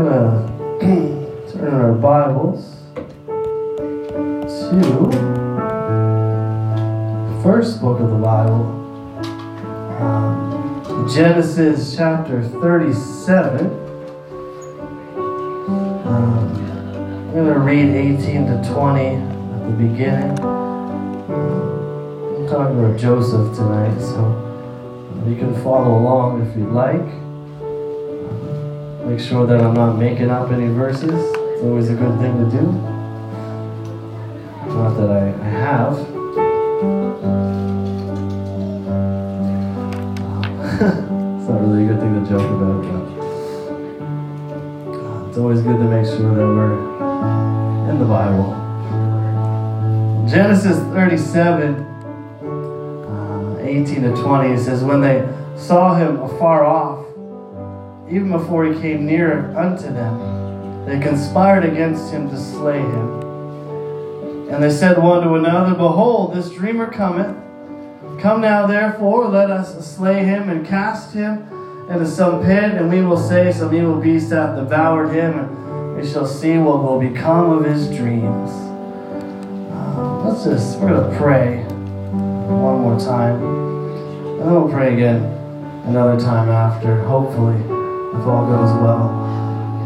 we're going to turn our Bibles to the first book of the Bible, um, Genesis chapter 37. Um, I'm going to read 18 to 20 at the beginning. I'm talking about Joseph tonight, so you can follow along if you'd like. Make sure that I'm not making up any verses. It's always a good thing to do. Not that I, I have. it's not really a good thing to joke about, but uh, it's always good to make sure that we're in the Bible. Genesis 37 18 to 20, it says, When they saw him afar off, even before he came near unto them, they conspired against him to slay him. And they said one to another, Behold, this dreamer cometh. Come now, therefore, let us slay him and cast him into some pit, and we will say some evil beast hath devoured him, and we shall see what will become of his dreams. Uh, let's just, we're going to pray one more time. And then we'll pray again another time after, hopefully, if all goes well.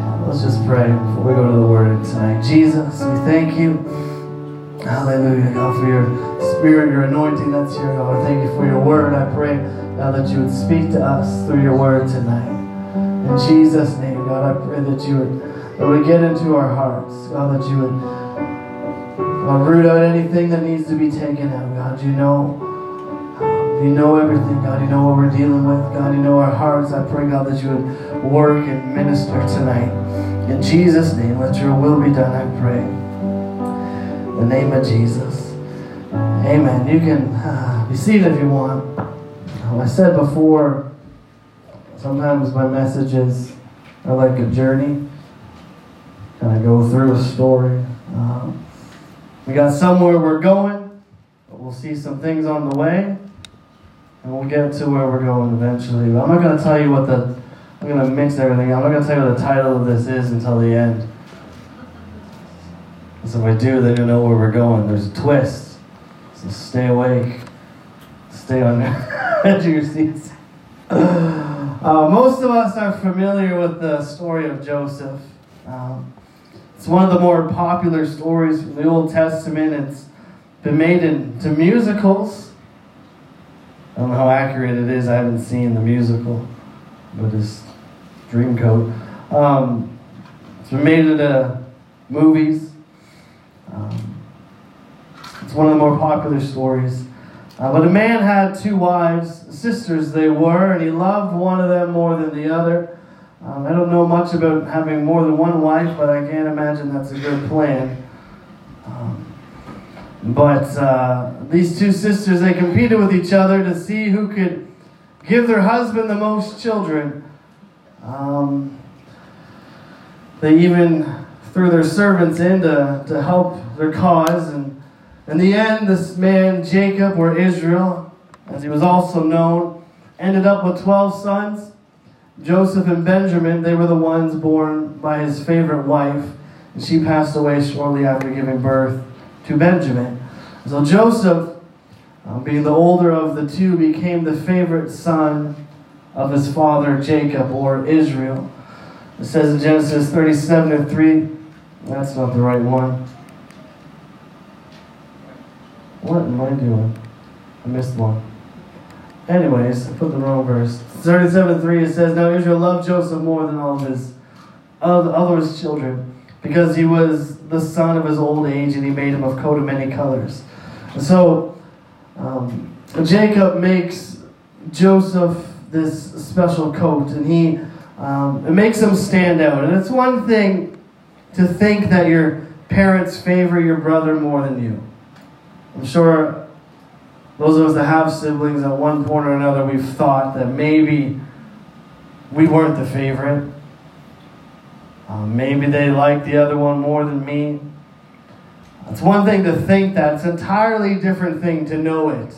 Uh, let's just pray before we go to the Word tonight. Jesus, we thank you. Hallelujah, God, for your spirit, your anointing that's here, God. I thank you for your word. I pray, God, that you would speak to us through your word tonight. In Jesus' name, God, I pray that you would, that would get into our hearts. God, that you would God, root out anything that needs to be taken out. God, you know, you know everything, God. You know what we're dealing with. God, you know our hearts. I pray, God, that you would work and minister tonight. In Jesus' name, let your will be done, I pray. In the name of Jesus. Amen. You can uh, be seated if you want. Um, I said before, sometimes my messages are like a journey. Kind of go through a story. Um, we got somewhere we're going, but we'll see some things on the way, and we'll get to where we're going eventually. But I'm not going to tell you what the, I'm going to mix everything. I'm not going to tell you what the title of this is until the end. So if I do, then you'll know where we're going. There's a twist. So stay awake. Stay on edge of your seats. Uh, most of us are familiar with the story of Joseph. Um, it's one of the more popular stories from the Old Testament. It's been made into musicals. I don't know how accurate it is. I haven't seen the musical, but it's Dreamcoat. Um, it's been made into movies. Um, it's one of the more popular stories. Uh, but a man had two wives, sisters they were, and he loved one of them more than the other. Um, I don't know much about having more than one wife, but I can't imagine that's a good plan. But uh, these two sisters, they competed with each other to see who could give their husband the most children. Um, they even threw their servants in to, to help their cause. And in the end, this man, Jacob, or Israel, as he was also known, ended up with 12 sons. Joseph and Benjamin, they were the ones born by his favorite wife, and she passed away shortly after giving birth to Benjamin. So Joseph, uh, being the older of the two, became the favorite son of his father Jacob or Israel. It says in Genesis 37 and 3, that's not the right one. What am I doing? I missed one. Anyways, I put the wrong verse. 37 3 it says, Now Israel loved Joseph more than all of his other his children, because he was the son of his old age, and he made him of coat of many colors. So um, Jacob makes Joseph this special coat, and he um, it makes him stand out. And it's one thing to think that your parents favor your brother more than you. I'm sure those of us that have siblings at one point or another, we've thought that maybe we weren't the favorite. Uh, maybe they liked the other one more than me. It's one thing to think that, it's an entirely different thing to know it.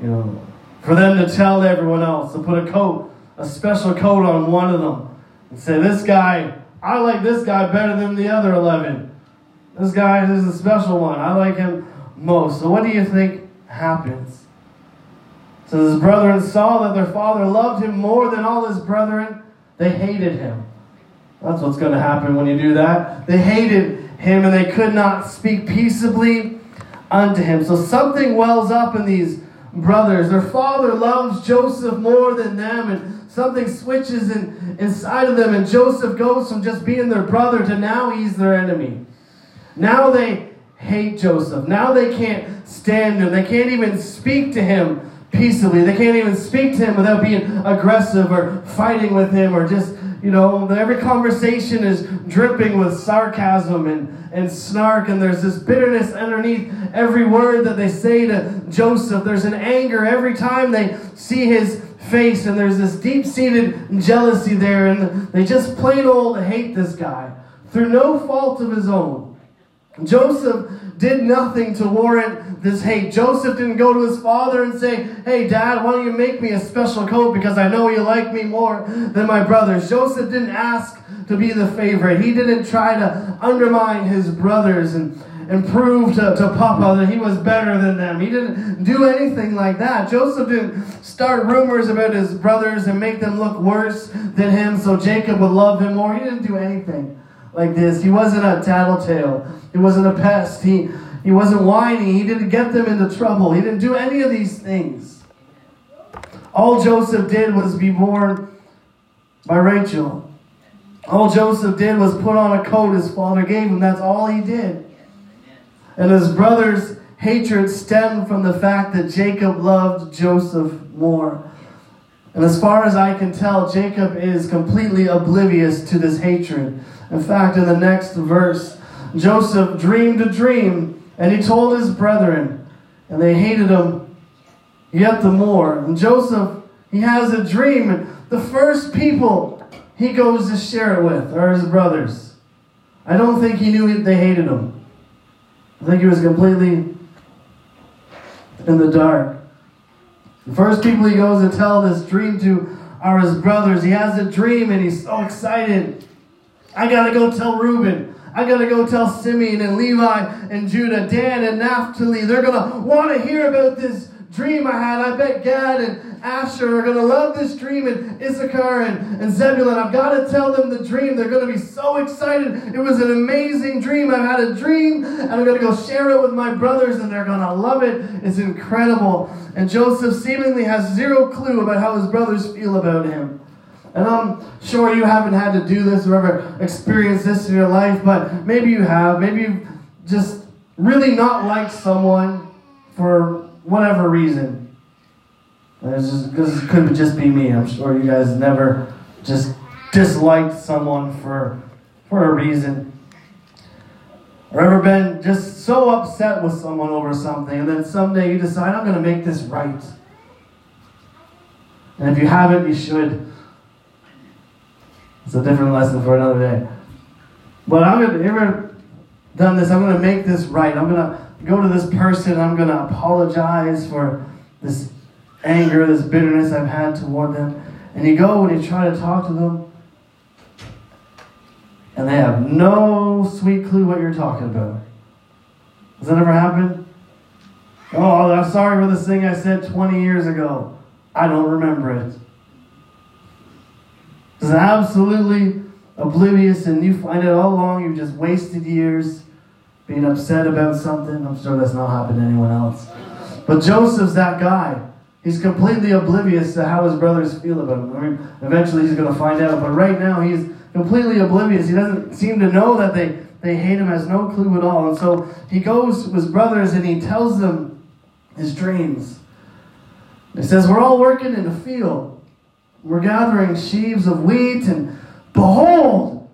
You know, for them to tell everyone else, to put a coat, a special coat on one of them, and say, This guy, I like this guy better than the other 11. This guy is a special one. I like him most. So, what do you think happens? So, his brethren saw that their father loved him more than all his brethren. They hated him. That's what's going to happen when you do that. They hated him and they could not speak peaceably unto him. So, something wells up in these brothers. Their father loves Joseph more than them, and something switches in, inside of them, and Joseph goes from just being their brother to now he's their enemy. Now they hate Joseph. Now they can't stand him. They can't even speak to him peaceably. They can't even speak to him without being aggressive or fighting with him or just, you know, every conversation is dripping with sarcasm and, and snark, and there's this bitterness underneath every word that they say to Joseph. There's an anger every time they see his face, and there's this deep seated jealousy there, and they just plain old hate this guy through no fault of his own. Joseph did nothing to warrant this hate. Joseph didn't go to his father and say, Hey, dad, why don't you make me a special coat because I know you like me more than my brothers. Joseph didn't ask to be the favorite. He didn't try to undermine his brothers and, and prove to, to Papa that he was better than them. He didn't do anything like that. Joseph didn't start rumors about his brothers and make them look worse than him so Jacob would love him more. He didn't do anything like this. He wasn't a tattletale. He wasn't a pest. He, he wasn't whining. He didn't get them into trouble. He didn't do any of these things. All Joseph did was be born by Rachel. All Joseph did was put on a coat his father gave him. That's all he did. And his brother's hatred stemmed from the fact that Jacob loved Joseph more. And as far as I can tell, Jacob is completely oblivious to this hatred. In fact, in the next verse, Joseph dreamed a dream, and he told his brethren, and they hated him yet the more. And Joseph, he has a dream, and the first people he goes to share it with are his brothers. I don't think he knew they hated him. I think he was completely in the dark. The first people he goes to tell this dream to are his brothers. He has a dream and he's so excited. I gotta go tell Reuben. I gotta go tell Simeon and Levi and Judah, Dan and Naphtali. They're gonna want to hear about this dream I had. I bet Gad and Asher are to love this dream, and Issachar and, and Zebulun. I've got to tell them the dream. They're to be so excited. It was an amazing dream. I've had a dream, and I'm to go share it with my brothers, and they're to love it. It's incredible. And Joseph seemingly has zero clue about how his brothers feel about him. And I'm sure you haven't had to do this or ever experienced this in your life, but maybe you have. Maybe you've just really not liked someone for whatever reason. It's just because it could just be me. I'm sure you guys never just disliked someone for for a reason. Or ever been just so upset with someone over something, and then someday you decide, I'm going to make this right. And if you haven't, you should. It's a different lesson for another day. But I'm to, ever done this, I'm to make this right. I'm to go to this person, I'm to apologize for this anger, this bitterness I've had toward them. And you go and you try to talk to them, and they have no sweet clue what you're talking about. Has that ever happened? Oh, I'm sorry for this thing I said 20 years ago. I don't remember it. It's absolutely oblivious, and you find out all along you've just wasted years being upset about something. I'm sure that's not happened to anyone else. But Joseph's that guy. He's completely oblivious to how his brothers feel about him. I mean, eventually he's going to find out, but right now he's completely oblivious. He doesn't seem to know that they, they hate him, has no clue at all. And so he goes to his brothers and he tells them his dreams. He says, We're all working in the field. We're gathering sheaves of wheat, and behold,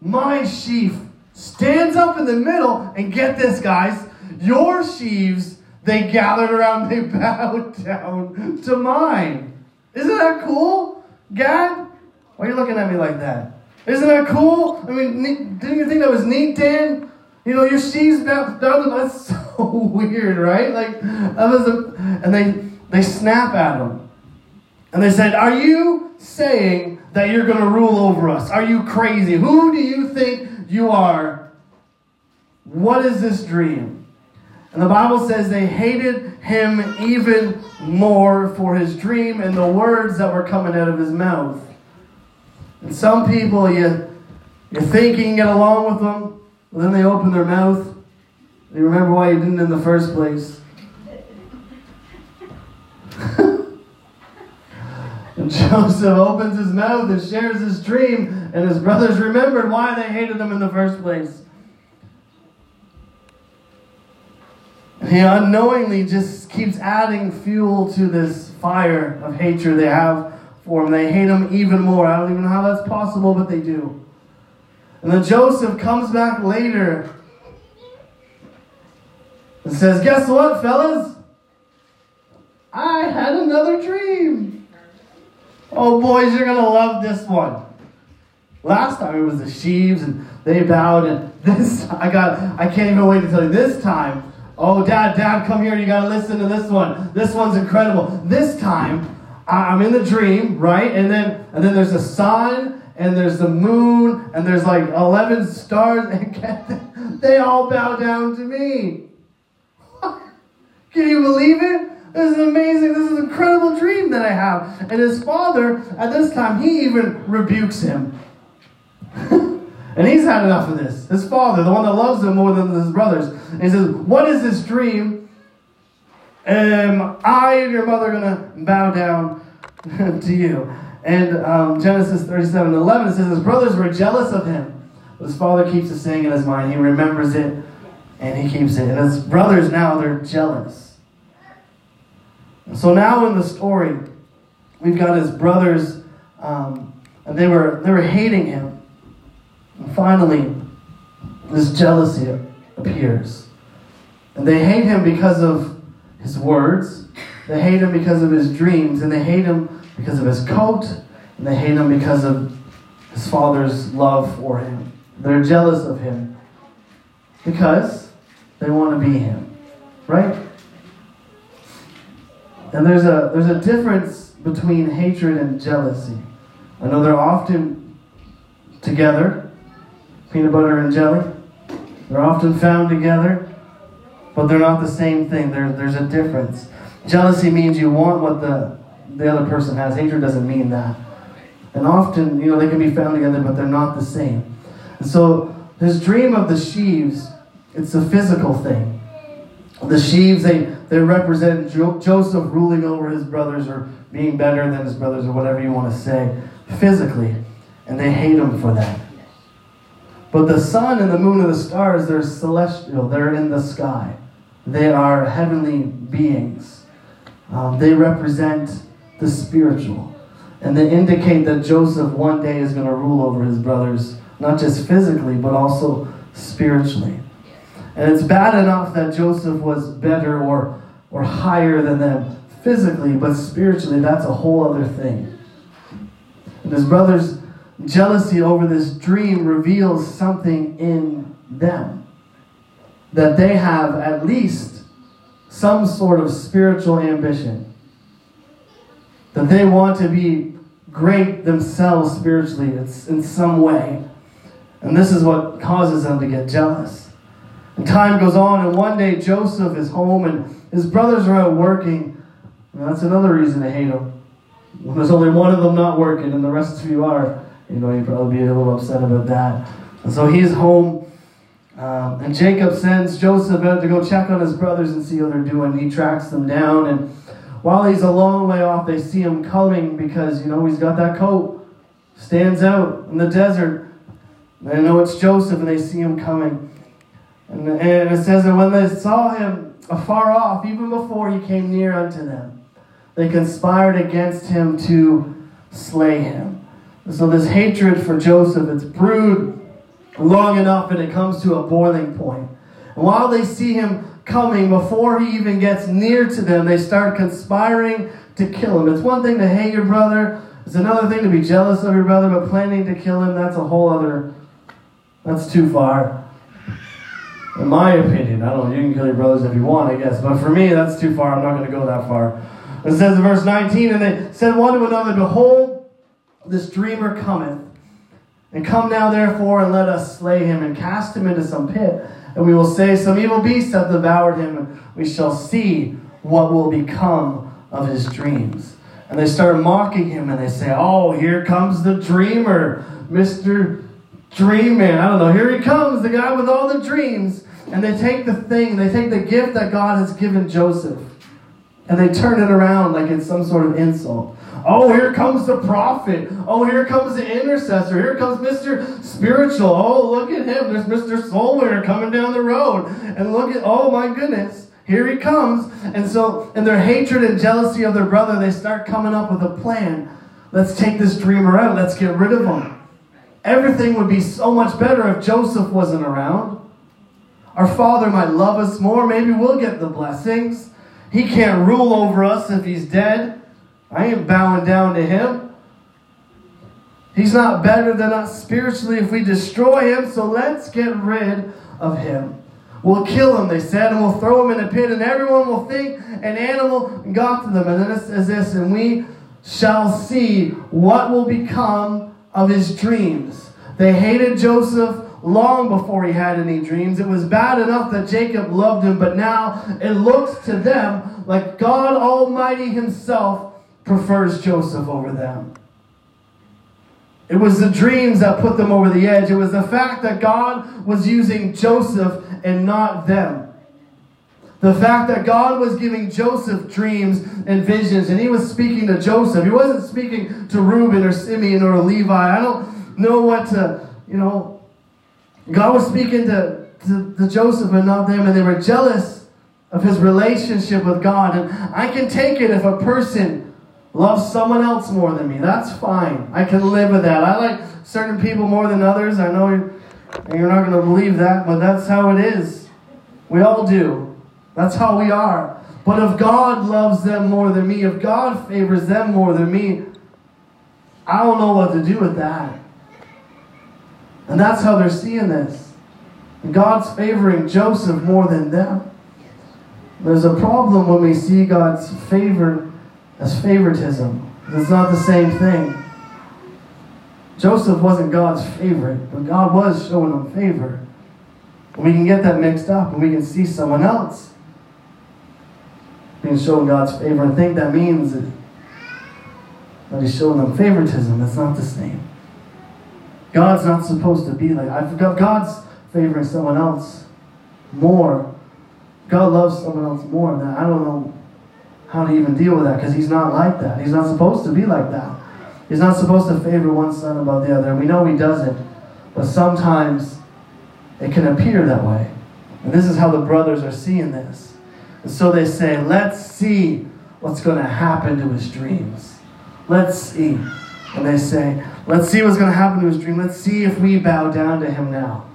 my sheaf stands up in the middle, and get this, guys, your sheaves, they gathered around, they bowed down to mine. Isn't that cool? Gad? Why are you looking at me like that? Isn't that cool? I mean, didn't you think that was neat, Dan? You know, your sheaves bowed down That's so weird, right? Like, that was a, and they, they snap at him. And they said, Are you saying that you're going to rule over us? Are you crazy? Who do you think you are? What is this dream? And the Bible says they hated him even more for his dream and the words that were coming out of his mouth. And some people, you, you think you can get along with them, but then they open their mouth. You remember why you didn't in the first place. And Joseph opens his mouth and shares his dream, and his brothers remembered why they hated him in the first place. And he unknowingly just keeps adding fuel to this fire of hatred they have for him. They hate him even more. I don't even know how that's possible, but they do. And then Joseph comes back later and says, Guess what, fellas? I had another dream. Oh, boys, you're going to love this one. Last time it was the sheaves and they bowed, and this, I got, I can't even wait to tell you. This time, oh, dad, dad, come here, you got to listen to this one. This one's incredible. This time, I'm in the dream, right? And then, and then there's a sun, and there's the moon, and there's like 11 stars, and they all bow down to me. Can you believe it? This is amazing. This is an incredible dream that I have. And his father, at this time, he even rebukes him. and he's had enough of this. His father, the one that loves him more than his brothers. And he says, What is this dream? Am I and your mother going to bow down to you? And um, Genesis 37 11, it says, His brothers were jealous of him. But His father keeps the saying in his mind. He remembers it and he keeps it. And his brothers now, they're jealous. So now in the story, we've got his brothers, um, and they were they were hating him. And finally, this jealousy appears, and they hate him because of his words. They hate him because of his dreams, and they hate him because of his coat, and they hate him because of his father's love for him. They're jealous of him because they want to be him, right? And there's a, there's a difference between hatred and jealousy. I know they're often together, peanut butter and jelly. They're often found together, but they're not the same thing. There, there's a difference. Jealousy means you want what the, the other person has. Hatred doesn't mean that. And often, you know, they can be found together, but they're not the same. And so, this dream of the sheaves, it's a physical thing. The sheaves, they, they represent jo- Joseph ruling over his brothers or being better than his brothers or whatever you want to say physically. And they hate him for that. But the sun and the moon and the stars, they're celestial, they're in the sky. They are heavenly beings. Um, they represent the spiritual. And they indicate that Joseph one day is going to rule over his brothers, not just physically, but also spiritually. And it's bad enough that Joseph was better or, or higher than them physically, but spiritually, that's a whole other thing. And his brother's jealousy over this dream reveals something in them that they have at least some sort of spiritual ambition, that they want to be great themselves spiritually it's in some way. And this is what causes them to get jealous. Time goes on, and one day Joseph is home, and his brothers are out working. And that's another reason to hate him. When there's only one of them not working, and the rest of you are, you know, you'd probably be a little upset about that. And so he's home, um, and Jacob sends Joseph out to go check on his brothers and see how they're doing. He tracks them down, and while he's a long way off, they see him coming because, you know, he's got that coat, stands out in the desert. They know it's Joseph, and they see him coming. And, and it says that when they saw him afar off, even before he came near unto them, they conspired against him to slay him. So this hatred for Joseph, it's brewed long enough and it comes to a boiling point. And while they see him coming, before he even gets near to them, they start conspiring to kill him. It's one thing to hate your brother, it's another thing to be jealous of your brother, but planning to kill him, that's a whole other, that's too far in my opinion. I don't know, you can kill your brothers if you want, I guess. But for me, that's too far. I'm not going to go that far. It says in verse 19, and they said one to another, Behold, this dreamer cometh. And come now, therefore, and let us slay him and cast him into some pit. And we will say, Some evil beast hath devoured him, and we shall see what will become of his dreams. And they start mocking him and they say, Oh, here comes the dreamer, Mr. Dreamman. I don't know. Here he comes, the guy with all the dreams. And they take the thing, they take the gift that God has given Joseph, and they turn it around like it's some sort of insult. Oh, here comes the prophet. Oh, here comes the intercessor. Here comes Mr. Spiritual. Oh, look at him. There's Mr. Soul Winner coming down the road. And look at, oh my goodness, here he comes. And so, in their hatred and jealousy of their brother, they start coming up with a plan. Let's take this dreamer out. Let's get rid of him. Everything would be so much better if Joseph wasn't around. Our Father might love us more. Maybe we'll get the blessings. He can't rule over us if he's dead. I ain't bowing down to him. He's not better than us spiritually if we destroy him, so let's get rid of him. We'll kill him, they said, and we'll throw him in a pit, and everyone will think an animal got to them. And then it says this, and we shall see what will become of his dreams. They hated Joseph long before he had any dreams. It was bad enough that Jacob loved him, but now it looks to them like God Almighty Himself prefers Joseph over them. It was the dreams that put them over the edge. It was the fact that God was using Joseph and not them. The fact that God was giving Joseph dreams and visions, and he was speaking to Joseph. He wasn't speaking to Reuben or Simeon or Levi. I don't know what to, you know. God was speaking to, to, to Joseph and not them, and they were jealous of his relationship with God. And I can take it if a person loves someone else more than me. That's fine. I can live with that. I like certain people more than others. I know you're not going to believe that, but that's how it is. We all do. That's how we are. But if God loves them more than me, if God favors them more than me, I don't know what to do with that. And that's how they're seeing this. God's favoring Joseph more than them. There's a problem when we see God's favor as favoritism. It's not the same thing. Joseph wasn't God's favorite, but God was showing him favor. We can get that mixed up and we can see someone else being shown God's favor and think that means that, he's showing them favoritism. That's not the same. God's not supposed to be like I forgot God's favoring someone else more. God loves someone else more. That I don't know how to even deal with that because he's not like that. He's not supposed to be like that. He's not supposed to favor one son above the other. We know he doesn't. But sometimes it can appear that way. And this is how the brothers are seeing this. And so they say, let's see what's going to happen to his dreams. Let's see. And they say, let's see what's going to happen to his dream. Let's see if we bow down to him now.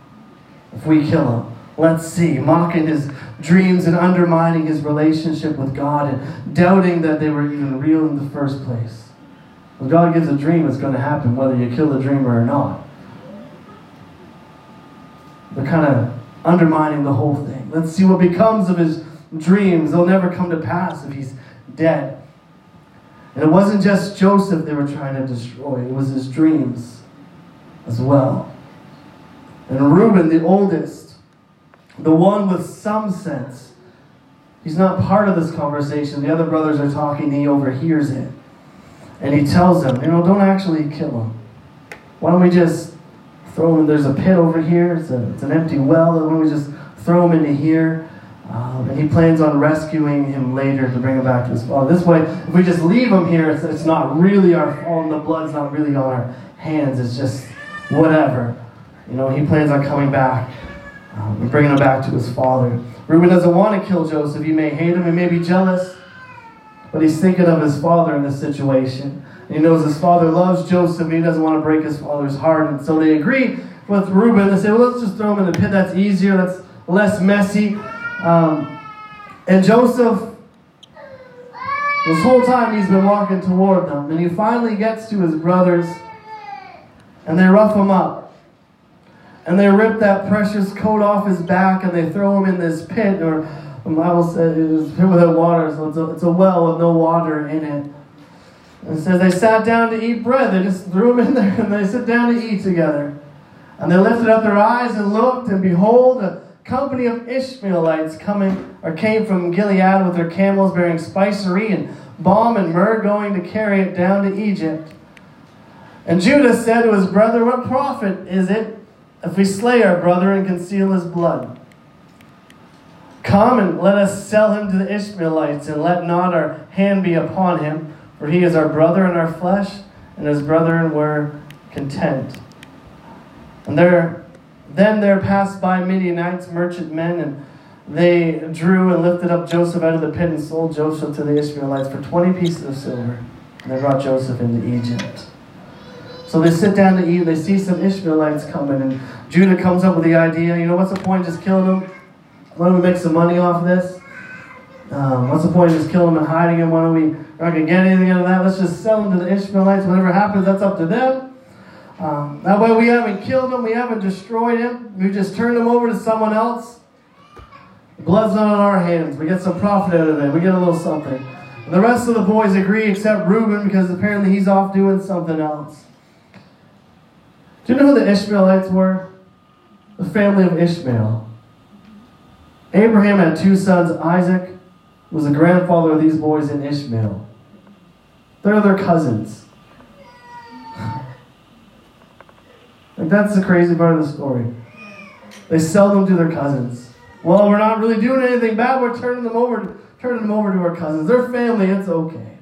If we kill him. Let's see. Mocking his dreams and undermining his relationship with God and doubting that they were even real in the first place. When God gives a dream, it's going to happen whether you kill the dreamer or not. They're kind of undermining the whole thing. Let's see what becomes of his dreams. They'll never come to pass if he's dead. And it wasn't just Joseph they were trying to destroy, it was his dreams as well. And Reuben, the oldest, the one with some sense, he's not part of this conversation. The other brothers are talking, he overhears it. And he tells them, you know, don't actually kill him. Why don't we just throw him? There's a pit over here, it's, a, it's an empty well. Why don't we just throw him into here? Um, and he plans on rescuing him later to bring him back to his father. This way, if we just leave him here, it's, it's not really our fault, and the blood's not really on our hands. It's just whatever. You know, he plans on coming back um, and bringing him back to his father. Reuben doesn't want to kill Joseph. He may hate him, he may be jealous, but he's thinking of his father in this situation. He knows his father loves Joseph, and he doesn't want to break his father's heart. And so they agree with Reuben. They say, well, let's just throw him in the pit. That's easier, that's less messy. Um, and Joseph, this whole time he's been walking toward them, and he finally gets to his brothers, and they rough him up. And they rip that precious coat off his back, and they throw him in this pit, or the Bible says it was pit without water, so it's a, it's a well with no water in it. And it says they sat down to eat bread. They just threw him in there and they sit down to eat together. And they lifted up their eyes and looked, and behold, a company of Ishmaelites coming or came from Gilead with their camels bearing spicery and balm and myrrh, going to carry it down to Egypt. And Judah said to his brother, What profit is it if we slay our brother and conceal his blood? Come and let us sell him to the Ishmaelites, and let not our hand be upon him, for he is our brother in our flesh, and his brethren were content. And there, then there passed by Midianites, merchant men, and they drew and lifted up Joseph out of the pit and sold Joseph to the Ishmaelites for 20 pieces of silver. And they brought Joseph into Egypt. So they sit down to eat. They see some Ishmaelites coming, and Judah comes up with the idea. You know, what's the point just killing them? Why don't we make some money off of this? Um, what's the point just killing them and hiding them? Why don't we? We're not gonna get anything out of that. Let's just sell them to the Ishmaelites. Whatever happens, that's up to them. Um, that way, we haven't killed them. We haven't destroyed him. We just turned him over to someone else. The Blood's not on our hands. We get some profit out of it. We get a little something. And the rest of the boys agree except Reuben because apparently he's off doing something else. Do you know who the Ishmaelites were? The family of Ishmael. Abraham had two sons. Isaac was the grandfather of these boys in Ishmael. They're their cousins. Like that's the crazy part of the story. They sell them to their cousins. Well, we're not really doing anything bad. We're turning them over, turning them over to our cousins. They're family. It's okay.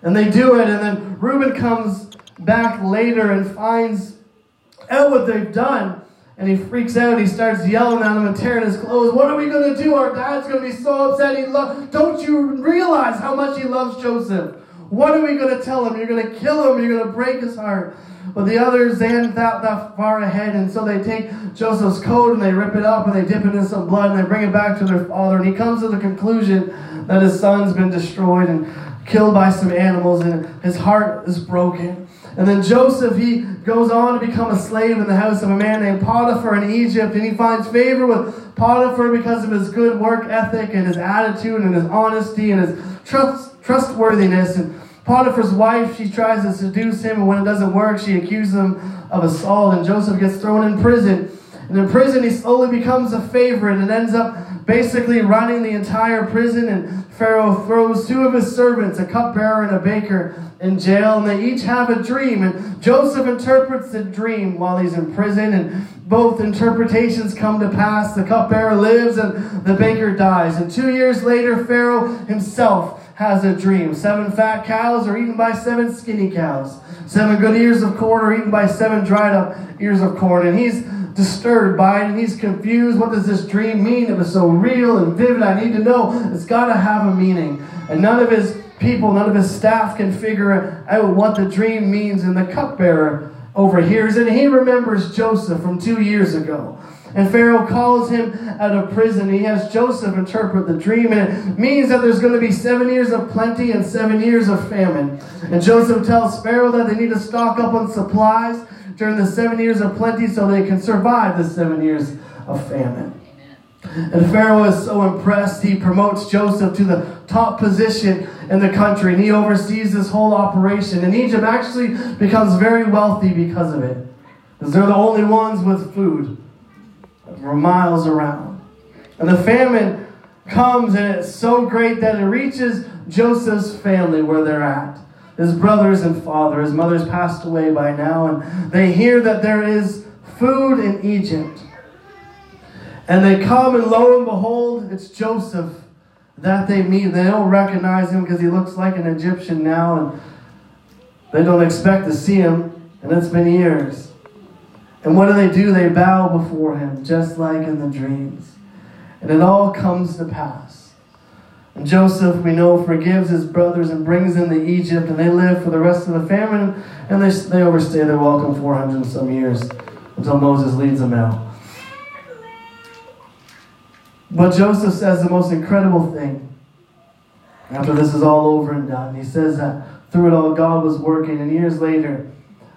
And they do it, and then Reuben comes back later and finds out what they've done. And he freaks out. He starts yelling at them and tearing his clothes. What are we going to do? Our dad's going to be so upset. He lo- Don't you realize how much he loves Joseph? What are we going to tell him? You're going to kill him. You're going to break his heart. But the others, they hadn't thought that far ahead. And so they take Joseph's coat and they rip it up and they dip it in some blood and they bring it back to their father. And he comes to the conclusion that his son's been destroyed and killed by some animals and his heart is broken. And then Joseph, he goes on to become a slave in the house of a man named Potiphar in Egypt. And he finds favor with Potiphar because of his good work ethic and his attitude and his honesty and his trust, trustworthiness. And Potiphar's wife, she tries to seduce him. And when it doesn't work, she accuses him of assault. And Joseph gets thrown in prison. And in prison, he slowly becomes a favorite and ends up basically running the entire prison. And Pharaoh throws two of his servants, a cupbearer and a baker, in jail. And they each have a dream. And Joseph interprets the dream while he's in prison. And both interpretations come to pass. The cupbearer lives and the baker dies. And two years later, Pharaoh himself has a dream. Seven fat cows are eaten by seven skinny cows. Seven good ears of corn are eaten by seven dried up ears of corn. And he's disturbed by it and he's confused. What does this dream mean? It was so real and vivid. I need to know. It's got to have a meaning. And none of his people, none of his staff can figure out what the dream means. And the cupbearer overhears it. And he remembers Joseph from two years ago. And Pharaoh calls him out of prison. He has Joseph interpret the dream, and it means that there's going to be seven years of plenty and seven years of famine. And Joseph tells Pharaoh that they need to stock up on supplies during the seven years of plenty so they can survive the seven years of famine. And Pharaoh is so impressed, he promotes Joseph to the top position in the country, and he oversees this whole operation. And Egypt actually becomes very wealthy because of it, because they're the only ones with food for miles around. And the famine comes, and it's so great that it reaches Joseph's family where they're at. His brothers and father, his mother's passed away by now, and they hear that there is food in Egypt. And they come, and lo and behold, it's Joseph that they meet. They don't recognize him because he looks like an Egyptian now, and they don't expect to see him, and it's been years. And what do they do? They bow before him, just like in the dreams. And it all comes to pass. Joseph, we know, forgives his brothers and brings them to Egypt, and they live for the rest of the famine, and they, they overstay their welcome 400 and some years until Moses leads them out. But Joseph says the most incredible thing after this is all over and done. He says that through it all, God was working, and years later,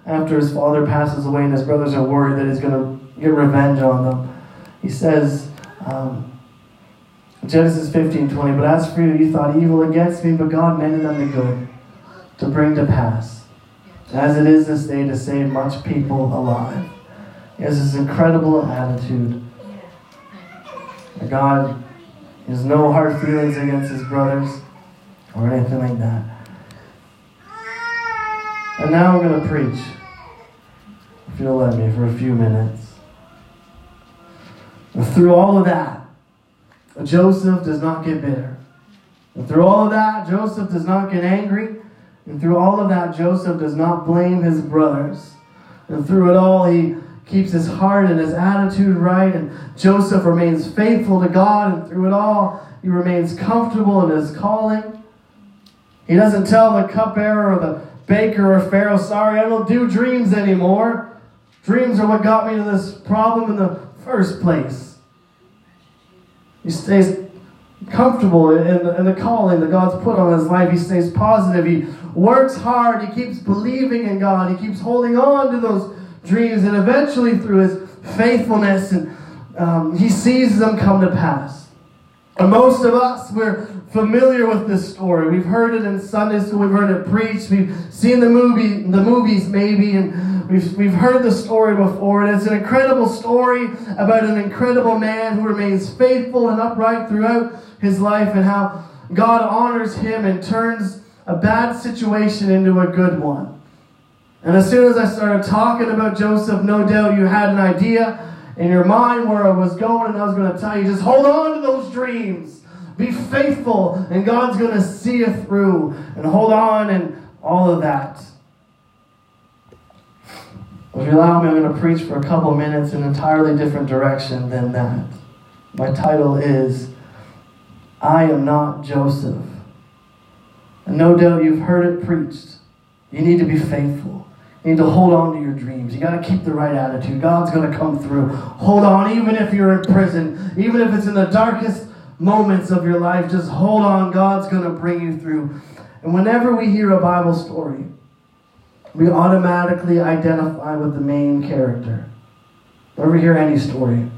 after his father passes away and his brothers are worried that he's going to get revenge on them, he says, um, Genesis 15 20, but as for you, you thought evil against me, but God meant it unto good, to bring to pass, as it is this day to save much people alive. He has this incredible attitude. That God has no hard feelings against his brothers or anything like that. And now I'm going to preach, if you'll let me, for a few minutes. Through all of that, Joseph does not get bitter. And through all of that, Joseph does not get angry. And through all of that, Joseph does not blame his brothers. And through it all, he keeps his heart and his attitude right. And Joseph remains faithful to God. And through it all, he remains comfortable in his calling. He doesn't tell the cupbearer or the baker or Pharaoh, sorry, I don't do dreams anymore. Dreams are what got me to this problem in the first place. He stays comfortable in the, in the calling that God's put on his life. He stays positive. He works hard. He keeps believing in God. He keeps holding on to those dreams. And eventually, through his faithfulness, and um, he sees them come to pass. And most of us, we're familiar with this story. We've heard it in Sunday school. We've heard it preached. We've seen the movie, the movies maybe, and we've, we've heard the story before. And it's an incredible story about an incredible man who remains faithful and upright throughout his life and how God honors him and turns a bad situation into a good one. And as soon as I started talking about Joseph, no doubt you had an idea in your mind where I was going, and I was going to tell you just hold on to those dreams. Be faithful, and God's going to see you through. And hold on, and all of that. If you allow me, I'm going to preach for a couple minutes in an entirely different direction than that. My title is I Am Not Joseph. And no doubt you've heard it preached. You need to be faithful. You need to hold on to your dreams. You got to keep the right attitude. God's going to come through. Hold on, even if you're in prison, even if it's in the darkest moments of your life, just hold on. God's going to bring you through. And whenever we hear a Bible story, we automatically identify with the main character. Whenever we hear any story,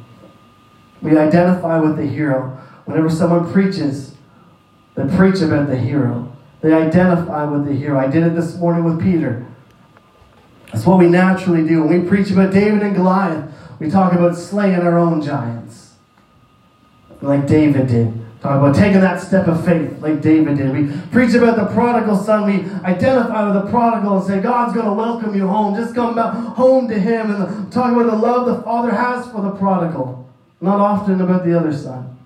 we identify with the hero. Whenever someone preaches, they preach about the hero. They identify with the hero. I did it this morning with Peter. That's what we naturally do. When we preach about David and Goliath, we talk about slaying our own giants, like David did. Talk about taking that step of faith, like David did. We preach about the prodigal son. We identify with the prodigal and say, God's going to welcome you home. Just come back home to Him. And talk about the love the Father has for the prodigal. Not often about the other son.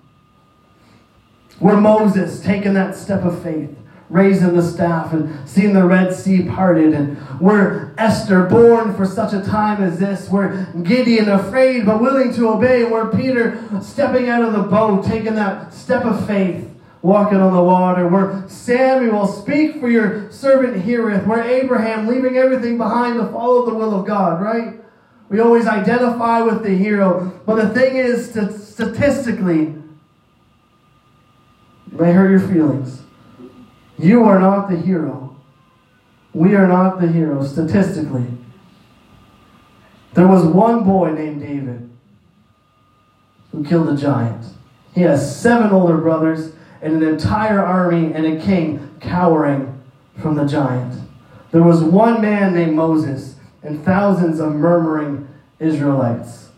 We're Moses taking that step of faith raising the staff and seeing the Red Sea parted. And we're Esther, born for such a time as this. We're Gideon, afraid but willing to obey. We're Peter, stepping out of the boat, taking that step of faith, walking on the water. We're Samuel, speak for your servant heareth. We're Abraham, leaving everything behind to follow the will of God, right? We always identify with the hero. But the thing is, statistically, may hurt your feelings. You are not the hero. We are not the hero, statistically. There was one boy named David who killed a giant. He has seven older brothers and an entire army and a king cowering from the giant. There was one man named Moses and thousands of murmuring Israelites.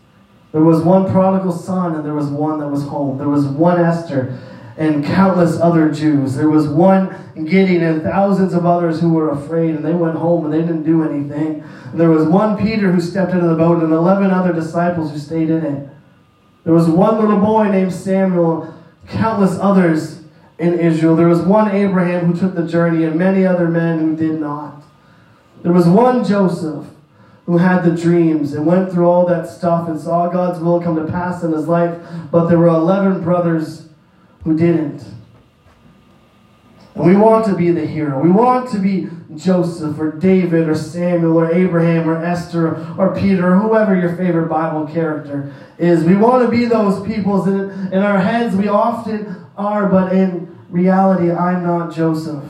There was one prodigal son and there was one that was home. There was one Esther and countless other Jews. There was one Gideon and thousands of others who were afraid and they went home and they didn't do anything. And there was one Peter who stepped into the boat and 11 other disciples who stayed in it. There was one little boy named Samuel, countless others in Israel. There was one Abraham who took the journey and many other men who did not. There was one Joseph who had the dreams and went through all that stuff and saw God's will come to pass in his life, but there were 11 brothers who didn't. And we want to be the hero. We want to be Joseph or David or Samuel or Abraham or Esther or Peter or whoever your favorite Bible character is. We want to be those people. In, in our heads, we often are, but in reality, I'm not Joseph.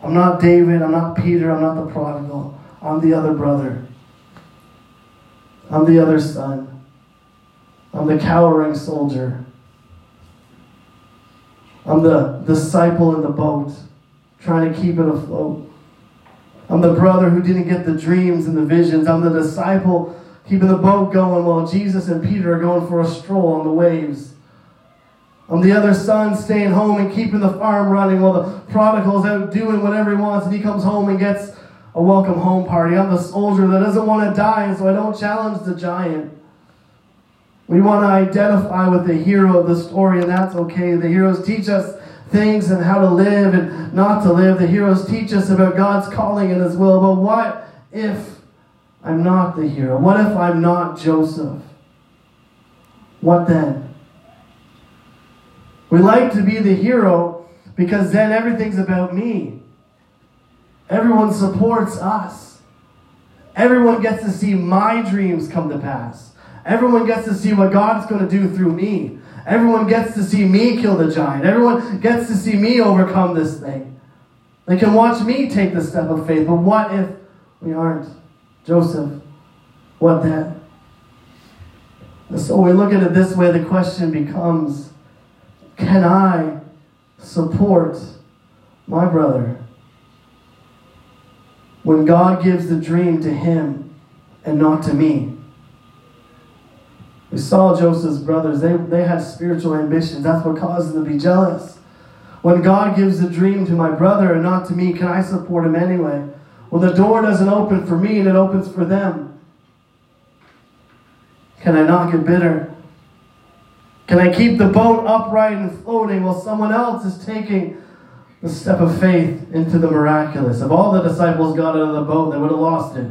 I'm not David. I'm not Peter. I'm not the prodigal. I'm the other brother. I'm the other son. I'm the cowering soldier. I'm the disciple in the boat trying to keep it afloat. I'm the brother who didn't get the dreams and the visions. I'm the disciple keeping the boat going while Jesus and Peter are going for a stroll on the waves. I'm the other son staying home and keeping the farm running while the prodigal's out doing whatever he wants and he comes home and gets a welcome home party. I'm the soldier that doesn't want to die, and so I don't challenge the giant. We want to identify with the hero of the story, and that's okay. The heroes teach us things and how to live and not to live. The heroes teach us about God's calling and His will. But what if I'm not the hero? What if I'm not Joseph? What then? We like to be the hero because then everything's about me. Everyone supports us. Everyone gets to see my dreams come to pass. Everyone gets to see what God's going to do through me. Everyone gets to see me kill the giant. Everyone gets to see me overcome this thing. They can watch me take the step of faith. But what if we aren't? Joseph, what then? So we look at it this way the question becomes can I support my brother when God gives the dream to him and not to me? We saw Joseph's brothers, they, they had spiritual ambitions. That's what caused them to be jealous. When God gives a dream to my brother and not to me, can I support him anyway? Well, the door doesn't open for me and it opens for them. Can I not get bitter? Can I keep the boat upright and floating while someone else is taking the step of faith into the miraculous? If all the disciples got out of the boat, they would have lost it.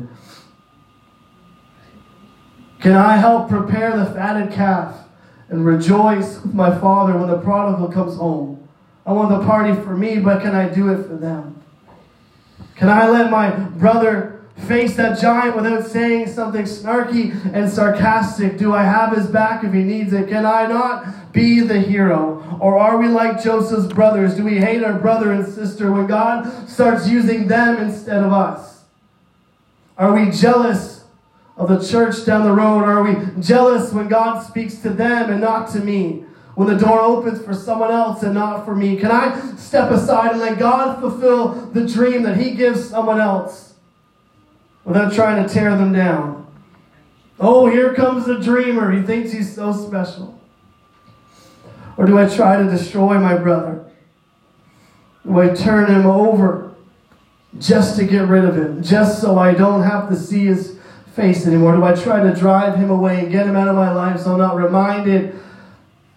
Can I help prepare the fatted calf and rejoice with my father when the prodigal comes home? I want the party for me, but can I do it for them? Can I let my brother face that giant without saying something snarky and sarcastic? Do I have his back if he needs it? Can I not be the hero? Or are we like Joseph's brothers? Do we hate our brother and sister when God starts using them instead of us? Are we jealous of the church down the road? Are we jealous when God speaks to them and not to me? When the door opens for someone else and not for me? Can I step aside and let God fulfill the dream that He gives someone else without trying to tear them down? Oh, here comes the dreamer. He thinks he's so special. Or do I try to destroy my brother? Do I turn him over just to get rid of him, just so I don't have to see his face anymore? Do I try to drive him away and get him out of my life so I'm not reminded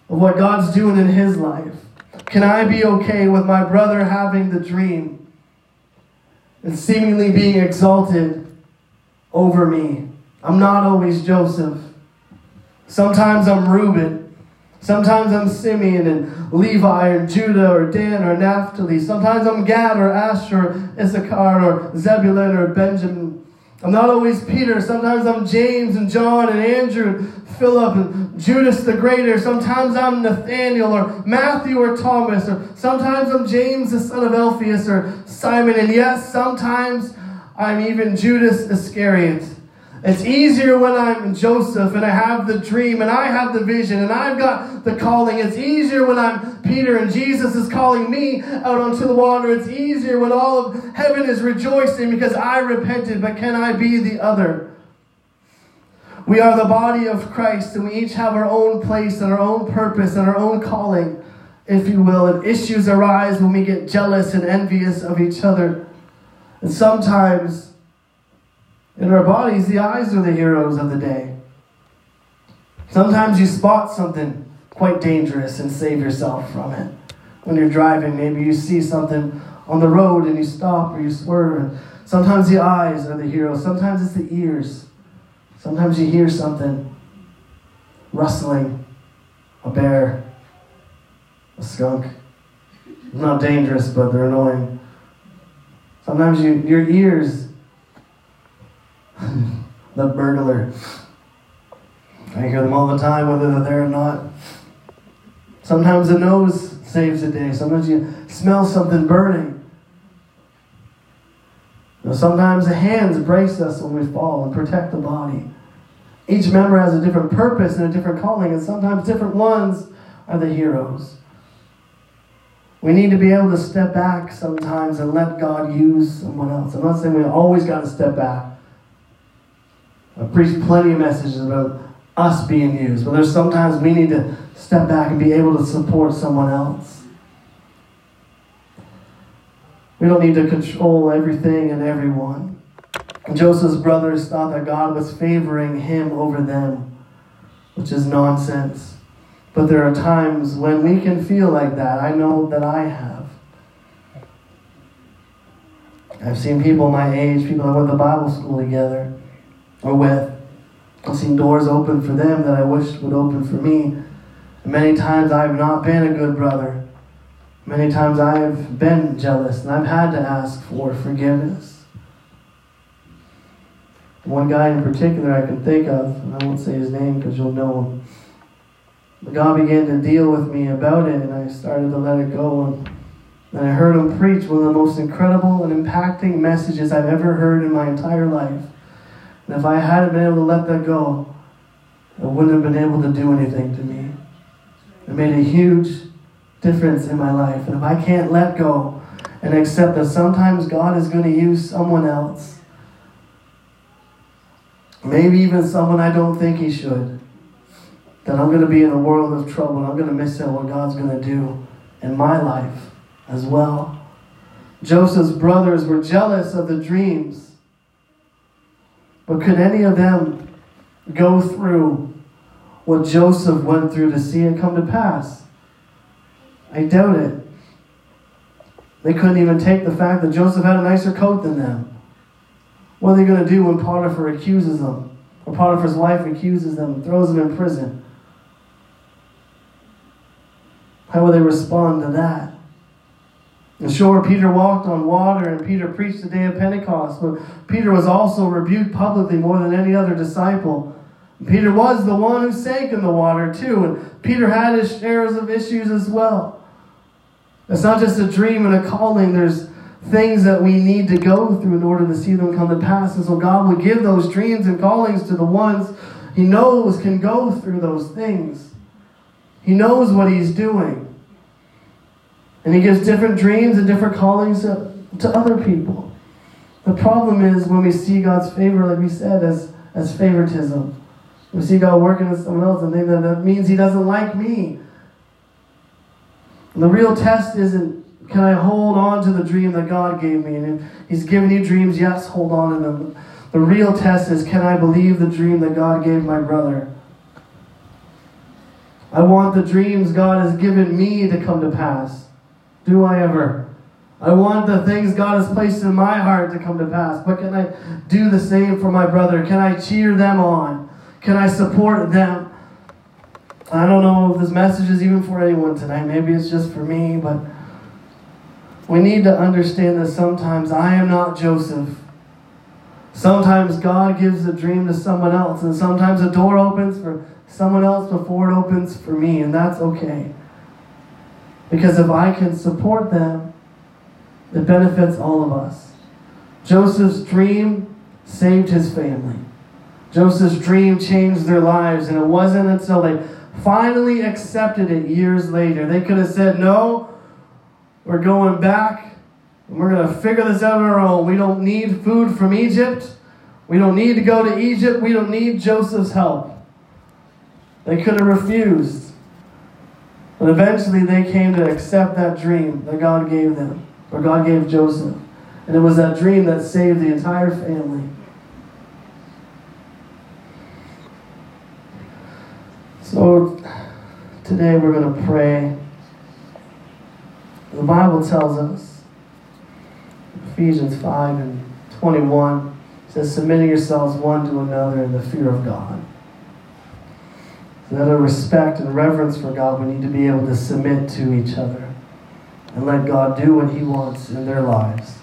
of what God's doing in his life? Can I be okay with my brother having the dream and seemingly being exalted over me? I'm not always Joseph. Sometimes I'm Reuben. Sometimes I'm Simeon and Levi or Judah or Dan or Naphtali. Sometimes I'm Gad or Asher, Issachar or Zebulun or Benjamin. I'm not always Peter. Sometimes I'm James and John and Andrew, Philip and Judas the Greater. Sometimes I'm Nathaniel or Matthew or Thomas. Or sometimes I'm James the son of Alphaeus or Simon. And yes, sometimes I'm even Judas Iscariot. It's easier when I'm Joseph and I have the dream and I have the vision and I've got the calling. It's easier when I'm Peter and Jesus is calling me out onto the water. It's easier when all of heaven is rejoicing because I repented, but can I be the other? We are the body of Christ and we each have our own place and our own purpose and our own calling, if you will. And issues arise when we get jealous and envious of each other. And sometimes in our bodies, the eyes are the heroes of the day. Sometimes you spot something quite dangerous and save yourself from it. When you're driving, maybe you see something on the road and you stop or you swerve. Sometimes the eyes are the heroes, sometimes it's the ears. Sometimes you hear something rustling, a bear, a skunk. not dangerous, but they're annoying. Sometimes you, your ears the burglar. I hear them all the time, whether they're there or not. Sometimes the nose saves the day. Sometimes you smell something burning. Sometimes the hands brace us when we fall and protect the body. Each member has a different purpose and a different calling, and sometimes different ones are the heroes. We need to be able to step back sometimes and let God use someone else. I'm not saying we always got to step back. I preach plenty of messages about us being used, but there's sometimes we need to step back and be able to support someone else. We don't need to control everything and everyone. Joseph's brothers thought that God was favoring him over them, which is nonsense. But there are times when we can feel like that. I know that I have. I've seen people my age, people I went to Bible school together or with. I've seen doors open for them that I wished would open for me. And many times I've not been a good brother. Many times I've been jealous and I've had to ask for forgiveness. One guy in particular I can think of, and I won't say his name because you'll know him. But God began to deal with me about it, and I started to let it go. And, and I heard him preach one of the most incredible and impacting messages I've ever heard in my entire life. And if I hadn't been able to let that go, I wouldn't have been able to do anything to me. It made a huge difference in my life. And if I can't let go and accept that sometimes God is going to use someone else, maybe even someone I don't think He should, then I'm going to be in a world of trouble and I'm going to miss out what God's going to do in my life as well. Joseph's brothers were jealous of the dreams but could any of them go through what Joseph went through to see it come to pass? I doubt it. They couldn't even take the fact that Joseph had a nicer coat than them. What are they going to do when Potiphar accuses them? Or Potiphar's wife accuses them and throws them in prison? How will they respond to that? And sure, Peter walked on water and Peter preached the day of Pentecost, but Peter was also rebuked publicly more than any other disciple. Peter was the one who sank in the water too, and Peter had his shares of issues as well. It's not just a dream and a calling, there's things that we need to go through in order to see them come to pass. And so God will give those dreams and callings to the ones He knows can go through those things. He knows what He's doing. And he gives different dreams and different callings to, to other people. The problem is when we see God's favor, like we said, as, as favoritism. We see God working with someone else and think that that means he doesn't like me. And the real test isn't, can I hold on to the dream that God gave me? And if he's given you dreams, yes, hold on to them. The real test is, can I believe the dream that God gave my brother? I want the dreams God has given me to come to pass. Do I ever? I want the things God has placed in my heart to come to pass. But can I do the same for my brother? Can I cheer them on? Can I support them? I don't know if this message is even for anyone tonight. Maybe it's just for me, but we need to understand that sometimes I am not Joseph. Sometimes God gives a dream to someone else, and sometimes a door opens for someone else before it opens for me, and that's okay. Because if I can support them, it benefits all of us. Joseph's dream saved his family. Joseph's dream changed their lives, and it wasn't until they finally accepted it years later. They could have said, No, we're going back, and we're going to figure this out on our own. We don't need food from Egypt. We don't need to go to Egypt. We don't need Joseph's help. They could have refused. But eventually they came to accept that dream that God gave them, or God gave Joseph. And it was that dream that saved the entire family. So today we're going to pray. The Bible tells us, Ephesians 5 and 21, says, submitting yourselves one to another in the fear of God. That a respect and reverence for God, we need to be able to submit to each other and let God do what He wants in their lives.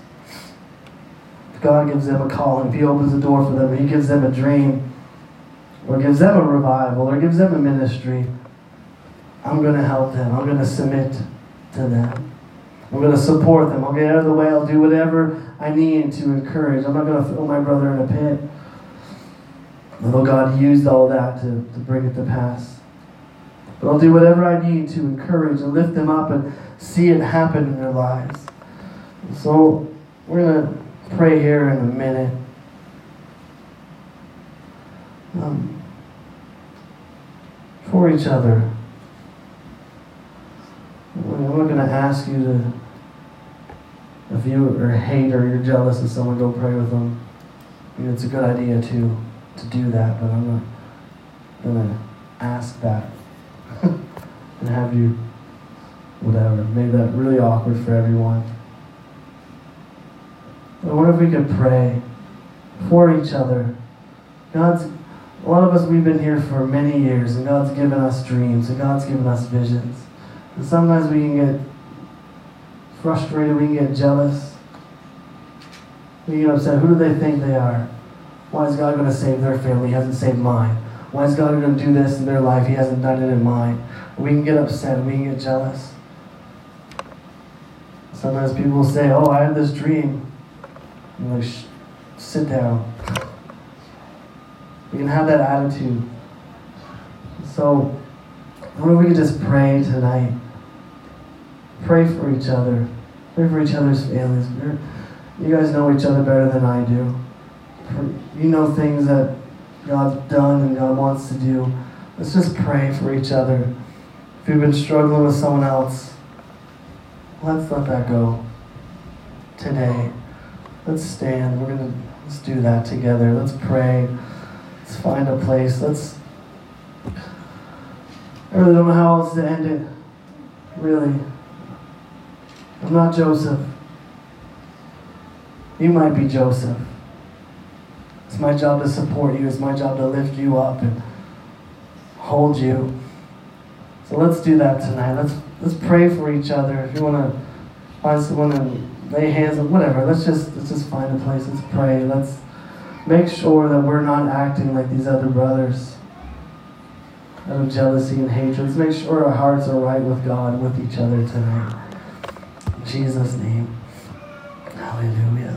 If God gives them a calling, if He opens a door for them, He gives them a dream, or gives them a revival, or gives them a ministry, I'm going to help them. I'm going to submit to them. I'm going to support them. I'll get out of the way. I'll do whatever I need to encourage. I'm not going to throw my brother in a pit. Although God used all that to, to bring it to pass. But I'll do whatever I need to encourage and lift them up and see it happen in their lives. So we're going to pray here in a minute. Um, for each other. I'm not going to ask you to, if you are hate or you're jealous of someone, go pray with them. I mean, it's a good idea to to do that, but I'm not going to ask that and have you, whatever. Made that really awkward for everyone. But what if we could pray for each other? God's, a lot of us, we've been here for many years, and God's given us dreams, and God's given us visions. And sometimes we can get frustrated, we can get jealous, we get upset. Who do they think they are? Why is God going to save their family? He hasn't saved mine. Why is God going to do this in their life? He hasn't done it in mine. We can get upset. We can get jealous. Sometimes people say, Oh, I had this dream. I'm like, sit down. We can have that attitude. So, what if we could just pray tonight? Pray for each other. Pray for each other's families. You guys know each other better than I do you know things that God's done and God wants to do. Let's just pray for each other. If you've been struggling with someone else, let's let that go today. Let's stand. We're gonna let's do that together. Let's pray. Let's find a place. Let's I really don't know how else to end it. Really. I'm not Joseph. You might be Joseph. It's my job to support you. It's my job to lift you up and hold you. So let's do that tonight. Let's let's pray for each other. If you want to find someone and lay hands on whatever, let's just let's just find a place. Let's pray. Let's make sure that we're not acting like these other brothers out of jealousy and hatred. Let's make sure our hearts are right with God and with each other tonight. In Jesus' name. Hallelujah.